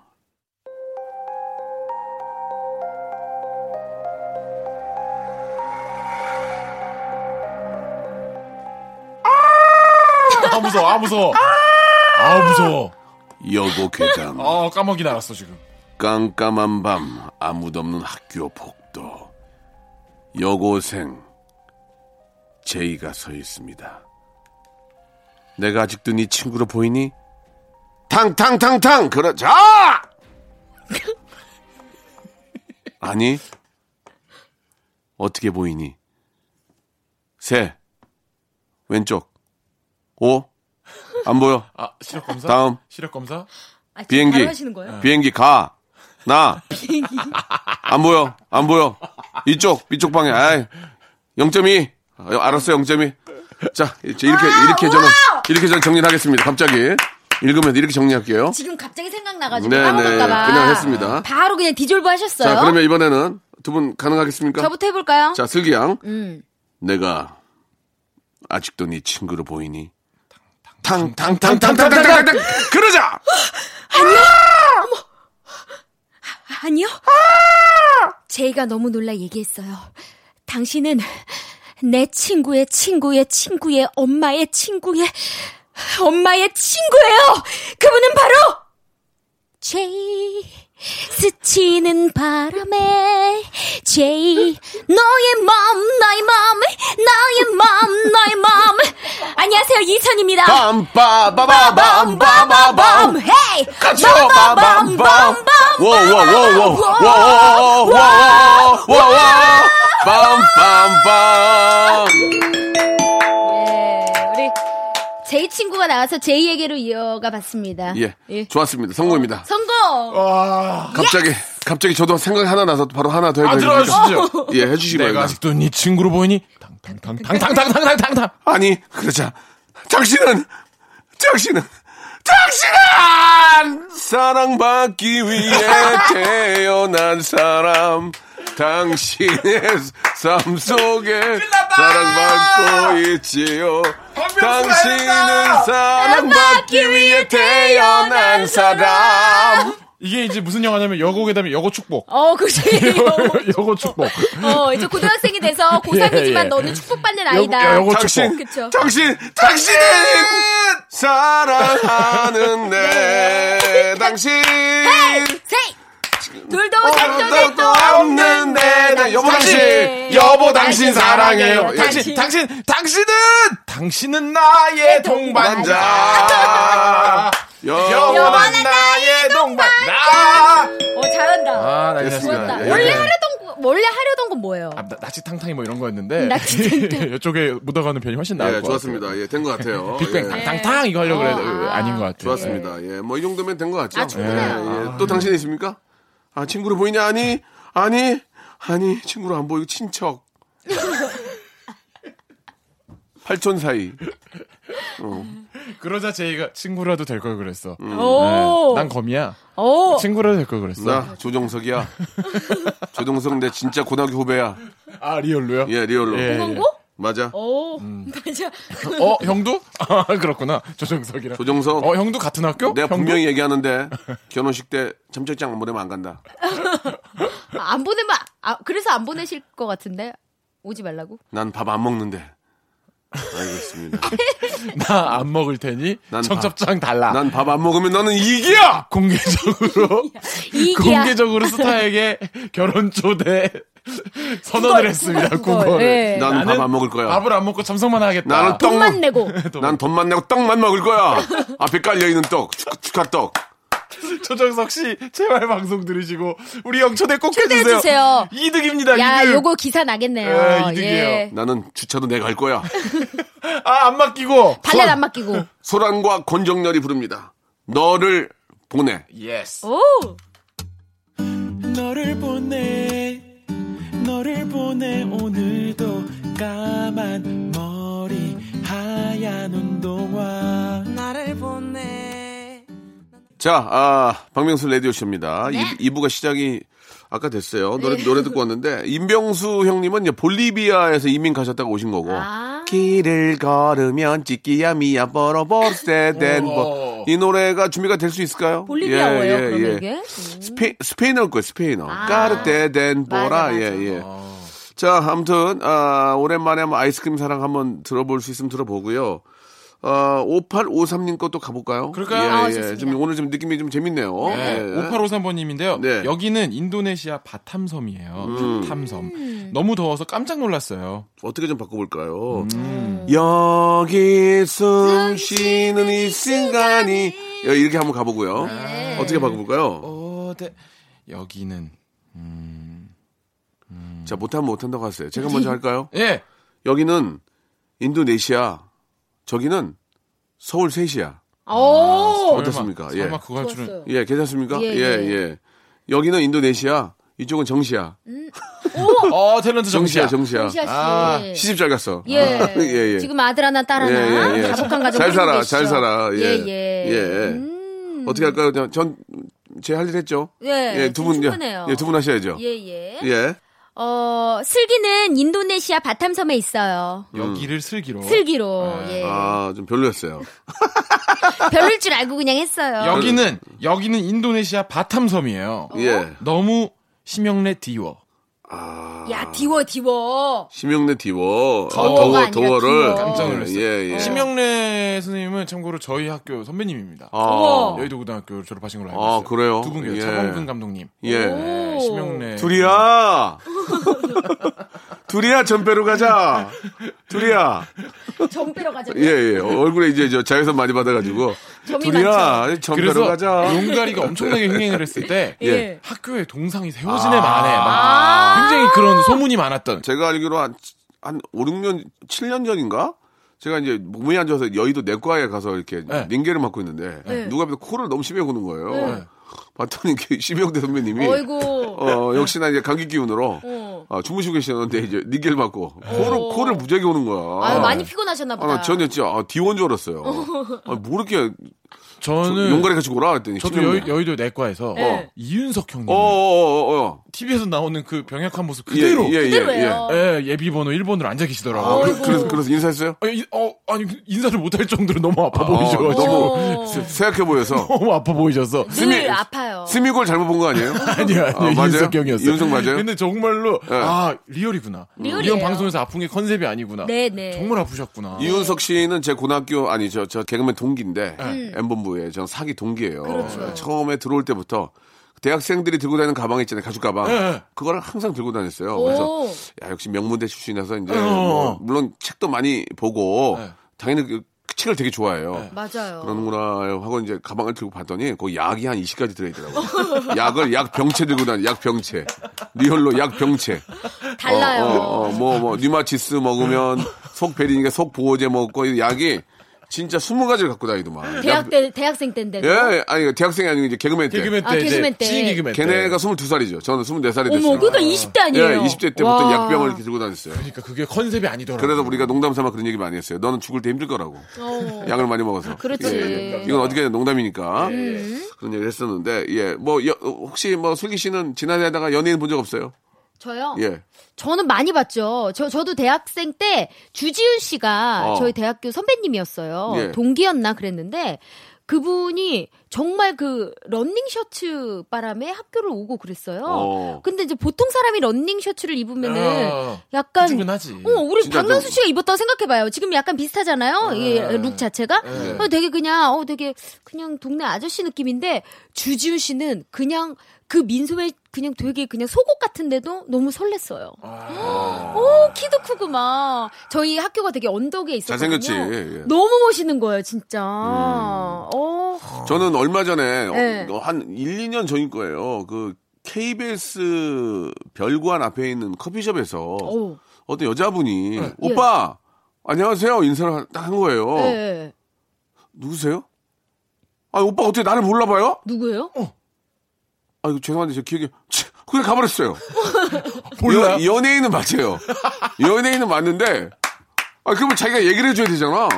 아 무서워, 아 무서워. 아 무서워. 여고 괴담. 아 까마귀 날았어 지금. 깜깜한 밤, 아무도 없는 학교 복도. 여고생, 제이가 서 있습니다. 내가 아직도 네 친구로 보이니? 탕탕탕탕! 그러자! 아니, 어떻게 보이니? 세, 왼쪽, 오, 안 보여. 아 시력 검사. 다음. 시력 검사. 아, 지금 비행기. 바로 하시는 거예요? 비행기 가. 나. 안 보여. 안 보여. 이쪽. 이쪽 방에. 아이. 0.2. 어, 알았어. 0.2. 자, 이제 이렇게 이렇게 저는 이렇게 저는 정리를 하겠습니다. 갑자기 읽으면 이렇게 정리할게요. 지금 갑자기 생각나가지고 네, 네. 까먹을까봐. 그냥 했습니다. 바로 그냥 디졸브 하셨어요. 자, 그러면 이번에는 두 분 가능하겠습니까? 저부터 해볼까요? 자, 슬기 양. 음. 내가 아직도 네 친구로 보이니? 탕탕탕탕탕탕탕탕 그러자. 아니요. 제이가 너무 놀라 얘기했어요. 당신은 내 친구의 친구의 친구의 엄마의 친구의 엄마의 친구예요. 그분은 바로 제이. 스치는 바람에 제이 너의 맘 나의 맘 나의 맘 나의 맘 안녕하세요 이선입니다 빰빠바바밤바바밤 헤이 같이 빠밤밤 워워워워워워워워워워 빰빰빰 예, 우리 제이 친구가 나와서 제이에게로 이어가 봤습니다. 예 좋았습니다 성공입니다 성공. 와. 갑자기 갑자기 저도 생각 하나 나서 바로 하나 더아 해도 들어가시죠. 예 해주시기 내가 바랍니다 아직도 네 친구로 보이니? 탕탕탕탕탕탕탕탕탕탕. 아니 그러자 당신은 당신은 당신은 사랑받기 위해 태어난 사람. 당신의 삶 속에 사랑받고 있지요. 당신은 사랑받기 위해 태어난 사람 이게 이제 무슨 영화냐면 여고괴담의 여고 축복. 어, 그지. 여고 축복. 어, 이제 고등학생이 돼서 고3이지만 예, 예. 너는 축복받는 여- 아이다. 여고 당신 그쵸. 당신 당신은 사랑하는데 당신 세이! 둘도 셋도 넷도 없는데 나 여보 당신 여보 당신 사랑해요 당신, 당신, 당신은, 당신은 나의 동반자. 여알 겠습니다. 좋았다. 예. 원래 하려던 거, 원래 하려던 건 뭐예요? 아, 나- 나치탕탕이 뭐 이런 거였는데 나치탕탕. 이쪽에 묻어가는 편이 훨씬 나을 예, 것 좋았습니다. 예, 된것 같아요. 같아요. 빅뱅 예. 탕탕탕 이거 하려고 그래도 어, 아. 아닌 것 같아요. 좋았습니다. 예, 뭐 이 정도면 된 것 같죠? 아, 충분해요. 예, 예. 또 당신 있습니까? 아, 친구로 보이냐? 아니, 아니, 아니, 친구로 안 보이고 친척. 팔촌 사이. 그러자 제이가 친구라도 될 걸 그랬어. 음. 오. 네, 난 검이야. 오. 친구라도 될 걸 그랬어. 나 조정석이야. 조정석 내 진짜 고등학교 후배야. 아 real로요? 예, real로. 예, 공항고? 맞아. 오. 맞아. 어 형도? 아 그렇구나. 조정석이랑. 조정석. 어 형도 같은 학교? 내가 형도? 분명히 얘기하는데 결혼식 때 청첩장 안 보내면 안 간다. 아, 안 보내면 아, 그래서 안 보내실 것 같은데 오지 말라고. 난 밥 안 먹는데. 알겠습니다. 나 안 먹을 테니 난 청첩장 달라. 난 밥 안 먹으면 너는 이기야! 공개적으로 이기야. 공개적으로 스타에게 결혼 초대 선언을 했습니다. 국어를. 예. 난밥 안 먹을 거야. 밥을 안 먹고 참석만 하겠다. 나는 떡 돈만 내고. 난 돈만 내고 떡만 먹을 거야. 앞에 깔려 있는 떡, 축하, 축하 떡. 조정석 씨 제발 방송 들으시고 우리 형 초대 꼭 초대해 해주세요. 주세요. 이득입니다. 야, 이득. 요거 기사 나겠네요. 예, 이득이에요. 예. 나는 주차도 내가 할 거야. 아 안 맡기고. 발렛 안 맡기고. 소란과 권정열이 부릅니다. 너를 보내. yes. 오. 너를 보내 너를 보내 오늘도 까만 머리 하얀 운동화 나를 보내 자, 아, 박명수 라디오쇼입니다. 이 2부가 시작이 아까 됐어요. 노래, 노래 듣고 왔는데, 임병수 형님은 이제 볼리비아에서 이민 가셨다가 오신 거고, 아. 길을 걸으면 찌끼야 미야 버러버세덴 오. 뭐, 이 노래가 준비가 될 수 있을까요? 볼리비아어예요, 예, 예, 그러면 예. 이게? 음. 스페, 스페인어일 거예요, 스페인어. 아. 까르테덴 맞아, 보라, 맞아. 예, 예. 자, 아무튼, 아, 오랜만에 한번 아이스크림 사랑 한번 들어볼 수 있으면 들어보고요. 어, 5853님 것도 가볼까요? 그럴까요? 예, 아, 예. 좀 오늘 좀 느낌이 좀 재밌네요. 네, 예. 5853번님인데요. 네. 여기는 인도네시아 바탐섬이에요. 음. 바탐섬. 너무 더워서 깜짝 놀랐어요. 어떻게 좀 바꿔볼까요? 음. 여기 숨 쉬는 이 순간이 예, 이렇게 한번 가보고요. 네. 어떻게 바꿔볼까요? 어, 네. 여기는 자, 못하면 못한다고 하세요. 제가 먼저 할까요? 예. 여기는 인도네시아, 저기는 서울 3시야. 오. 어떻습니까? 설마, 예. 설마 그거 할 줄은. 예, 괜찮습니까? 예, 예, 예. 예. 여기는 인도네시아, 이쪽은 정시야. 어, 탤런트 정시야, 정시야. 정시야. 씨. 아, 시집 잘 갔어. 예. 예, 예. 지금 아들 하나, 딸 하나. 예, 예, 예. 가족한 가족 잘 살아, 계시죠? 잘 살아. 예. 예, 예. 예. 음. 어떻게 할까요? 전- 전, 제할 일 했죠? 예, 두 분, 충분해요. 예, 두 분 하셔야죠. 예, 예. 예. 어, 슬기는 인도네시아 바탐섬에 있어요. 여기를 슬기로. 슬기로. 예. 아, 좀 별로였어요. 별일 줄 알고 그냥 했어요. 여기는 여기는 인도네시아 바탐섬이에요. 예. 너무 심형래 디워. 아. 야, 디워, 디워. 심형래 디워. 아, 더워, 아니라 더워를. 디워. 깜짝 놀랐어요. 예, 예. 심형래 선생님은 참고로 저희 학교 선배님입니다. 아. 여의도 고등학교 졸업하신 걸로 알고 아, 있어요. 그래요? 두 분께서 예. 차범근 감독님. 예. 네, 심형래. 둘이야. 둘이야, 전배로 가자. 둘이야. 점 빼러 가자. 예, 예. 얼굴에 이제 저 자외선 많이 받아가지고. 점이 둘이야, 그래서 가자. 용가리가 엄청나게 흥행을 했을 때 예. 학교에 동상이 세워지네 만에 아. 막 굉장히 그런 소문이 많았던 제가 알기로 한, 한 5, 6년, 7년 전인가? 제가 이제 몸이 안 좋아서 여의도 내과에 가서 이렇게 네. 링게를 맞고 있는데 누가 봐도 코를 너무 심하게 고는 거예요. 네. 봤더니 심영대 선배님이 어이구. 어, 역시나 이제 감기 기운으로 어. 아, 주무시고 계셨는데 이제 링게를 맞고 코를 코를 무지하게 오는 거야. 아유, 많이 피곤하셨나 보다. 아, 전혀 진짜 아, 디원 줄 알았어요. 아, 뭐 이렇게 저는 용가리 같이 고라 했더니 저도 심형래. 여, 의도 내과에서 네. 이윤석 형님 어, 어, 어, 어. TV에서 나오는 그 병약한 모습 예, 그대로 예, 예, 예. 그대로예요. 예, 예 비 번호 1번으로 앉아 계시더라고요. 아, 그. 그래서 그래서 인사했어요? 아, 이- 어, 아니 인사를 못 할 정도로 너무 아파 어, 보이셔 가지고 너무 어. 심각해 보여서 너무 아파 보이셔서 늘 아파요. 스미골 잘못 본 거 아니에요? 아니요, 아니요. 아, 맞아요? 이윤석 형이었어요. 이윤석 맞아요? 근데 정말로, 네. 아, real이구나. real이에요. 이런 방송에서 아픈 게 컨셉이 아니구나. 네, 네. 정말 아프셨구나. 이윤석 씨는 제 고등학교 아니 저저 개그맨 동기인데 음. 전 사기 동기예요. 그렇죠. 처음에 들어올 때부터 대학생들이 들고 다니는 가방 있잖아요 가죽 가방 네. 그거를 항상 들고 다녔어요. 그래서 오. 야 역시 명문대 출신이라서 이제 어. 뭐 물론 책도 많이 보고 네. 당연히 그 책을 되게 좋아해요. 맞아요. 그러는구나 하고 이제 가방을 들고 봤더니 거기 약이 한 20가지 들어있더라고요. 약을 약 병채 들고 다니 약 병채. 리얼로 약 병채. 달라요. 어, 어, 어, 뭐, 뭐, 류마티스 먹으면 속 베리니까 속 보호제 먹고 이 약이 진짜 20가지를 갖고 다니더만. 대학 약- 때 대학생 때인데도. 예, 아니, 대학생이 아니고 이제 개그맨 때. 개그맨 때 아, 개그맨 때. 신인 개그맨 때. 걔네가 22살이죠. 저는 24살이 됐어요. 어머, 그러니까 20대 아니에요. 예, 20대 때부터 와. 약병을 이렇게 들고 다녔어요. 그러니까 그게 컨셉이 아니더라고. 그래서 우리가 농담 삼아 그런 얘기 많이 했어요. 너는 죽을 때 힘들 거라고. 약을 많이 먹어서. 그렇지. 예, 예. 이건 어떻게 농담이니까. 그런 얘기를 했었는데, 예. 뭐, 여- 혹시 뭐 슬기 씨는 지나다가 연예인 본 적 없어요? 저요? 예. 저는 많이 봤죠. 저, 저도 대학생 때 주지훈 씨가 어. 저희 대학교 선배님이었어요. 예. 동기였나 그랬는데 그분이 정말 그 런닝 셔츠 바람에 학교를 오고 그랬어요. 어. 근데 이제 보통 사람이 런닝 셔츠를 입으면은 아, 약간 후줄근하지. 어, 우리 박명수 좀- 씨가 입었다고 생각해 봐요. 지금 약간 비슷하잖아요. 이 룩 자체가. 어, 되게 그냥, 어, 되게 그냥 동네 아저씨 느낌인데 주지훈 씨는 그냥 그 민소매 그냥 되게 그냥 속옷 같은데도 너무 설렜어요. 오, 키도 크고 막. 저희 학교가 되게 언덕에 있었거든요. 잘생겼지. 예. 너무 멋있는 거예요, 진짜. 어. 저는 얼마 전에 네. 어, 한 1, 2년 전일 거예요. 그 KBS 별관 앞에 있는 커피숍에서 오. 어떤 여자분이 오빠 안녕하세요 인사를 딱 한 거예요. 네. 누구세요? 아 오빠 어떻게 나를 몰라봐요? 누구예요? 아 이거 죄송한데 제 기억이 치, 그냥 가버렸어요. 몰라? 연, 연예인은 맞아요. 연예인은 맞는데 아 그러면 자기가 얘기를 해줘야 되잖아.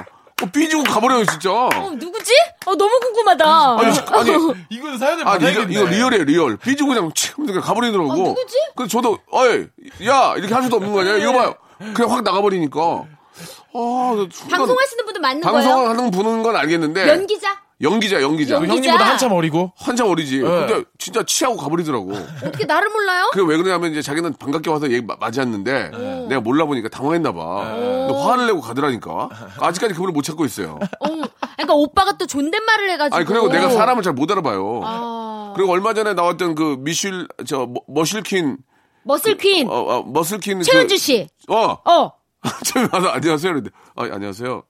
어, 삐지고 가버려요 진짜. 어, 누구지? 어, 너무 궁금하다. 아니, 아니 이건 사연을 아, 이거. 이거 real이에요, real. 삐지고 그냥 치 하면서 그냥 가버리더라고. 아, 누구지? 그래서 저도, 어이, 야! 이렇게 할 수도 없는 거 아니야? 이거 봐요. 그냥 확 나가버리니까. 아, 나 순간 방송하시는 분도 맞는 거예요? 방송하는 분은 건 알겠는데. 연기자? 연기자, 연기자. 연기- 형님보다 한참 어리고. 한참 어리지. 네. 근데 진짜 치하고 가버리더라고. 어떻게 나를 몰라요? 그게 왜 그러냐면 이제 자기는 반갑게 와서 얘기 마- 맞이했는데 내가 몰라 보니까 당황했나 봐. 근데 화를 내고 가더라니까. 아직까지 그분을 못 찾고 있어요. 어, 그러니까 오빠가 또 존댓말을 해가지고. 아니 그리고 내가 사람을 잘 못 알아봐요. 아, 그리고 얼마 전에 나왔던 그 미슐 저 머- 머실킨 머슬 퀸 어, 어, 머슬킨 최은주 씨. 그, 어 어. 처음에 와서 안녕하세요 아 안녕하세요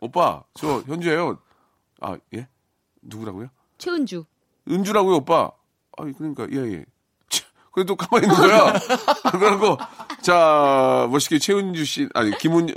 오빠 저 현주예요 아 예? 누구라고요? 최은주. 은주라고요 오빠? 아 그러니까 예예. 그래도 가만히 있는 거야? 그러고 자 멋있게 최은주 씨 아니 김은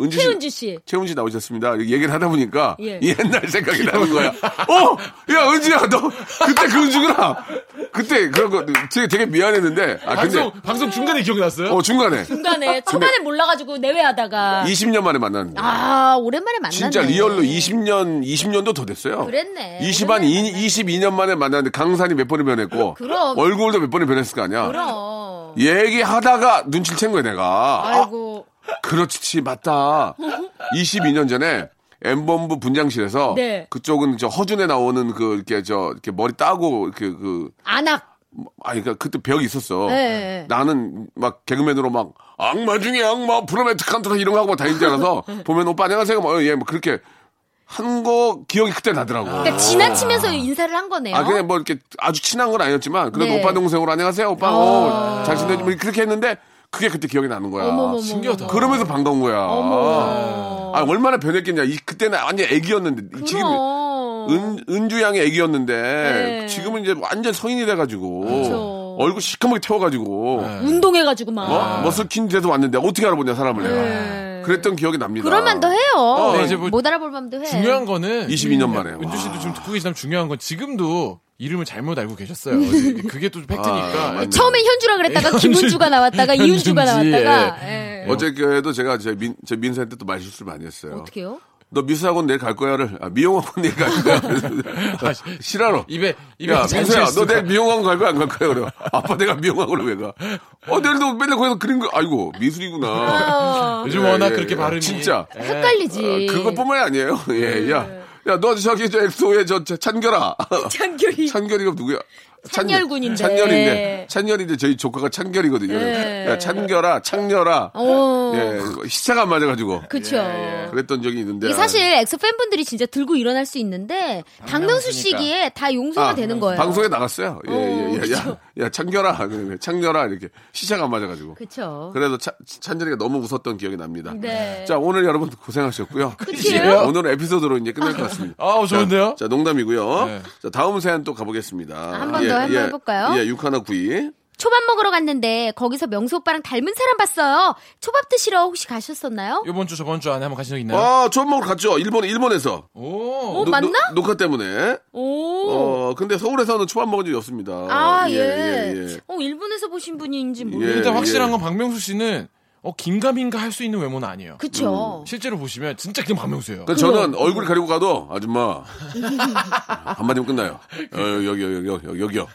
은, 은주 씨 최은주 씨. 씨 나오셨습니다. 얘기를 하다 보니까 예. 옛날 생각이 나는 거야. 어, 야 은지야, 너 그때 그 은주구나. 그때 그런 거 되게, 되게 미안했는데. 아 근데 방송 방송 중간에 기억이 났어요? 어 중간에 중간에 초반에 몰라가지고 내외하다가 20년 만에 만났는데. 아 오랜만에 만났네. 진짜 리얼로 20년, 20년도 더 됐어요. 그랬네. 20한 오랜만에 2, 22년 만에 만났는데 강산이 몇 번이 변했고 그럼. 얼굴도 몇 번이 변했을 거 아니야. 그럼. 얘기하다가 눈치를 챈 거야 내가. 아, 아이고. 그렇지 맞다. 22년 전에 엠본부 분장실에서 네. 그쪽은 저 허준에 나오는 그 이렇게 저 이렇게 머리 따고 이렇게 그 안악. 아니 그러니까 그때 벽이 있었어. 네. 나는 막 개그맨으로 막 악마 중에 악마 프로메트 칸토라 이런 거 하고 막 다니는 줄 알아서 보면 오빠 안녕하세요 뭐예뭐 그렇게 한 거 기억이 그때 나더라고. 그러니까 지나치면서 인사를 한 거네요. 아, 그냥 뭐 이렇게 아주 친한 건 아니었지만, 그래도 네. 오빠 동생으로 안녕하세요, 오빠, 어, 잘 지내지, 뭐 그렇게 했는데, 그게 그때 기억이 나는 거야. 어머머머. 신기하다. 그러면서 반가운 거야. 어머. 아, 얼마나 변했겠냐. 이, 그때는 완전 애기였는데, 지금 그럼. 은, 은주 양이 애기였는데, 네. 지금은 이제 완전 성인이 돼가지고, 그쵸. 얼굴 시커멓게 태워가지고, 운동해가지고 막. 어? 머슬킨 돼서 왔는데, 어떻게 알아보냐, 사람을 내가. 네. 그랬던 기억이 납니다. 그럴 만도 해요. 어, 이제 뭐 못 알아볼 만도 해. 중요한 거는 22년 만에. 은주 씨도 와. 지금 듣고 계시다면 중요한 건 지금도 이름을 잘못 알고 계셨어요. 그게 또 팩트니까. 아. 처음엔 현주라 그랬다가 현주- 김은주가 나왔다가 이은주가 나왔다가. 예. 어저께도 제가 제 민, 제 민수한테 또 말실수를 많이 했어요. 어떻게요? 너 미술학원 내일 갈 거야를 아, 미용학원 내일 갈 거야. 싫어로. 입에 입에 야, 잔 민수야, 너 실수가. 내일 미용학원 갈 거야, 안 갈 거야? 그래. 아빠 내가 미용학원을 왜 가? 어, 내일도 맨날 거기서 그린 거, 아이고, 미술이구나. 어, 요즘 예, 워낙 예, 그렇게 예. 발음이 진짜. 헷갈리지. 어, 그것뿐만이 아니에요. 예, 야. 야, 너 저기 저 엑소의 저, 저 찬결아. 장결이. 찬결이가 누구야? 찬- 찬열군인데. 찬열인데. 찬열인데 저희 조카가 찬결이거든요. 네. 야, 찬결아, 창렬아. 어. 예, 시차가 안 맞아가지고. 그쵸. 그랬던 적이 있는데. 이게 사실 엑소 팬분들이 진짜 들고 일어날 수 있는데 박명수 씨기에 다 용서가 아, 되는 거예요. 방송에 나갔어요. 예, 예, 예. 야, 야, 챙겨라. 그래, 챙겨라. 이렇게. 시차가 안 맞아가지고. 그쵸. 그래도 차, 찬열이가 너무 웃었던 기억이 납니다. 네. 자, 오늘 여러분 고생하셨고요. 끝이에요? 오늘 에피소드로 이제 끝낼 것 같습니다. 아우, 좋은데요? 자, 자, 농담이고요. 네. 자, 다음 사연 또 가보겠습니다. 한번 더 한번 해볼까요? 예, 6192. 초밥 먹으러 갔는데 거기서 명수 오빠랑 닮은 사람 봤어요. 초밥 드시러 혹시 가셨었나요? 이번 주, 저번 주 안에 한번 가신 적 있나요? 아, 처음 먹으러 갔죠. 일본, 일본에서. 오. 어, 맞나? 녹화 때문에. 오. 어, 근데 서울에서는 초밥 먹은 적이 없습니다. 아, 예. 예, 예. 어, 일본에서 보신 분인지 예. 모르겠는데. 일단 확실한 예. 건 박명수 씨는 어, 긴가민가 할 수 있는 외모는 아니에요. 그쵸. 실제로 보시면 진짜 그냥 박명수예요. 그러니까 저는 얼굴 가리고 가도 아줌마 한마디면 끝나요. 어, 여기 여기 여기 여기 여기요.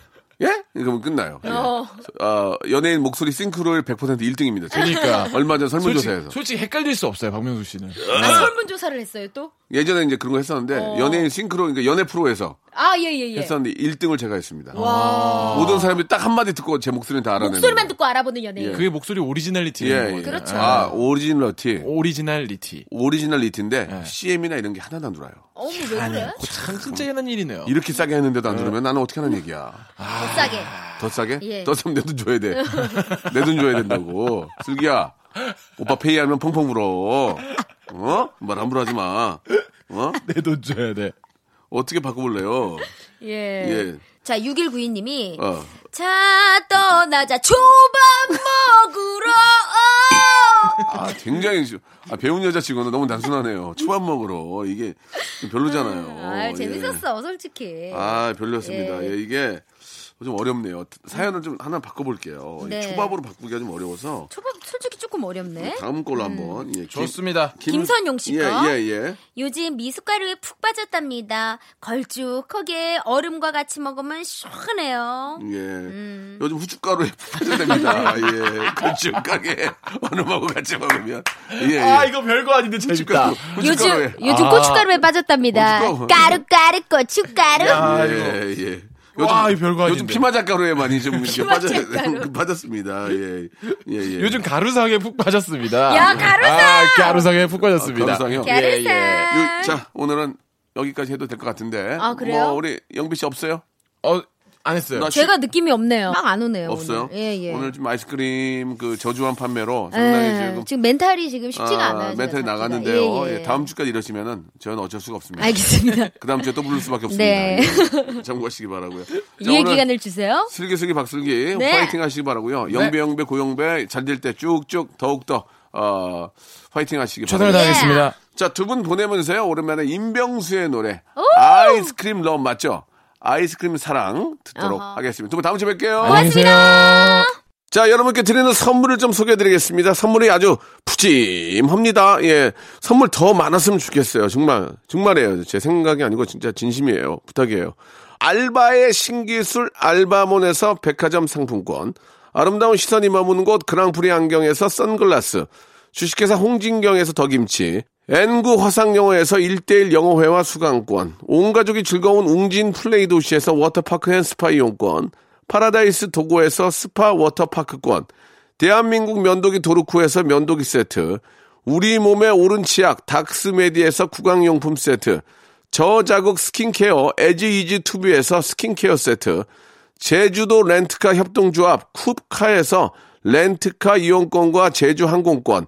예? 그러면 끝나요. 예. 어. 아, 연예인 목소리 싱크로율 100% 1등입니다. 그러니까. 얼마 전 솔직히, 설문조사에서. 솔직히 헷갈릴 수 없어요, 박명수 씨는. 아, 설문조사를 했어요, 또? 예전에 이제 그런 거 했었는데 어. 연예인 싱크로 그러니까 연예 프로에서 아, 예, 예, 예. 했었는데 1등을 제가 했습니다. 와. 모든 사람들이 딱 한마디 듣고 제 목소리는 다 알아내는. 목소리만 듣고 알아보는 연예인. 그게 목소리 originality. 예, 예. 그렇죠. 아, originalty. originality. originality인데 예. CM이나 이런 게 하나도 안 들어요. 어머, 왜 그래? 참 진짜 희한한 일이네요. 이렇게 싸게 했는데도 안 들으면 나는 어떻게 하는 얘기야. 더 싸게. 더 싸게? 예. 더 싸면 내 돈 줘야 돼. 내 돈 줘야 된다고. 슬기야, 오빠 페이하면 펑펑 불어. 어? 말 함부로 하지 마. 어? 내 돈 줘야 돼. 어떻게 바꿔볼래요? 예. 예. 자, 6192님이. 어. 자, 떠나자, 초밥 먹으러! 아, 굉장히, 시- 아, 배운 여자 치고는 너무 단순하네요. 초밥 먹으러. 이게 좀 별로잖아요. 아, 예. 재밌었어, 솔직히. 아, 별로였습니다. 예. 예, 이게 좀 어렵네요. 사연을 좀 하나 바꿔볼게요. 이 네. 초밥으로 바꾸기가 좀 어려워서. 초밥 솔직히 조금 어렵네. 다음 걸로 한번. 예, 김- 좋습니다. 김- 김선용 씨가? 예, 예, 예. 요즘 미숫가루에 푹 빠졌답니다. 걸쭉하게 얼음과 같이 먹으면 시원해요. 예. 음. 요즘 후춧가루에 푹 빠져됩니다. 예. 걸쭉하게 얼음하고 같이 먹으면. 예, 예. 아, 이거 별거 아닌데 재밌다. 요즘 후춧가루에. 요즘 아. 고춧가루에 빠졌답니다. 고춧가루. 까루까루 고춧가루. 야, 예, 예. 와, 이거 별거 요즘 아닌데. 피마작가루에 많이 좀 빠져, 피마작가루. 빠졌습니다. 예. 예, 예. 요즘 가루상에 푹 빠졌습니다. 야, 가루상! 아, 가루상에 푹 빠졌습니다. 가루상이요? 가루상. 예, 예. 요- 자, 오늘은 여기까지 해도 될 것 같은데. 아, 그래요? 뭐, 우리 영비 씨 없어요? 어, 안 했어요. 나 제가 느낌이 없네요. 막 안 오네요. 없어요? 오늘. 예, 예. 오늘 좀 아이스크림 그 저조한 판매로 상당히 예, 지금 지금 mental이 지금 쉽지가 아, 않아요. 제가 mental이 잡기가. 나갔는데요. 예, 예. 예, 다음 주까지 이러시면은 저는 어쩔 수가 없습니다. 알겠습니다. 그 다음 주에 또 부를 수밖에 없습니다. 네. 예. 참고하시기 바라고요. 자, 오늘 기간을 주세요. 슬기슬기 박슬기 네. 화이팅 하시기 바라고요. 영배 영배 고영배 잘 될 때 쭉쭉 더욱 더 어, 화이팅 하시기 최선을 바랍니다. 다하겠습니다. 자, 두 분 보내면서요. 오랜만에 임병수의 노래 아이스크림 love 맞죠? 아이스크림 사랑 듣도록 어허. 하겠습니다. 두 분 다음 주에 뵐게요. 계세요. 자, 여러분께 드리는 선물을 좀 소개해 드리겠습니다. 선물이 아주 푸짐합니다. 예. 선물 더 많았으면 좋겠어요. 정말, 정말이에요. 제 생각이 아니고 진짜 진심이에요. 부탁이에요. 알바의 신기술 알바몬에서 백화점 상품권. 아름다운 시선이 머무는 곳 그랑프리 안경에서 선글라스. 주식회사 홍진경에서 더김치. N구 화상영어에서 1대1 영어회화 수강권. 온 가족이 즐거운 웅진 플레이 도시에서 워터파크 and 스파 이용권. 파라다이스 도고에서 스파 워터파크권, 대한민국 면도기 도르쿠에서 면도기 세트, 우리 몸의 오른 치약 닥스메디에서 구강용품 세트, 저자극 스킨케어 에지이지 투비에서 스킨케어 세트, 제주도 렌트카 협동조합 쿱카에서 렌트카 이용권과 제주 항공권,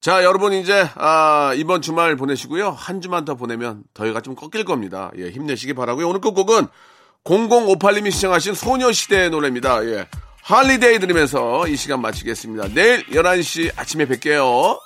자, 여러분 이제 아, 이번 주말 보내시고요. 한 주만 더 보내면 더위가 좀 꺾일 겁니다. 예, 힘내시기 바라고요. 오늘 끝곡은 0058님이 신청하신 소녀시대의 노래입니다. 예. Holiday 들으면서 이 시간 마치겠습니다. 내일 11시 아침에 뵐게요.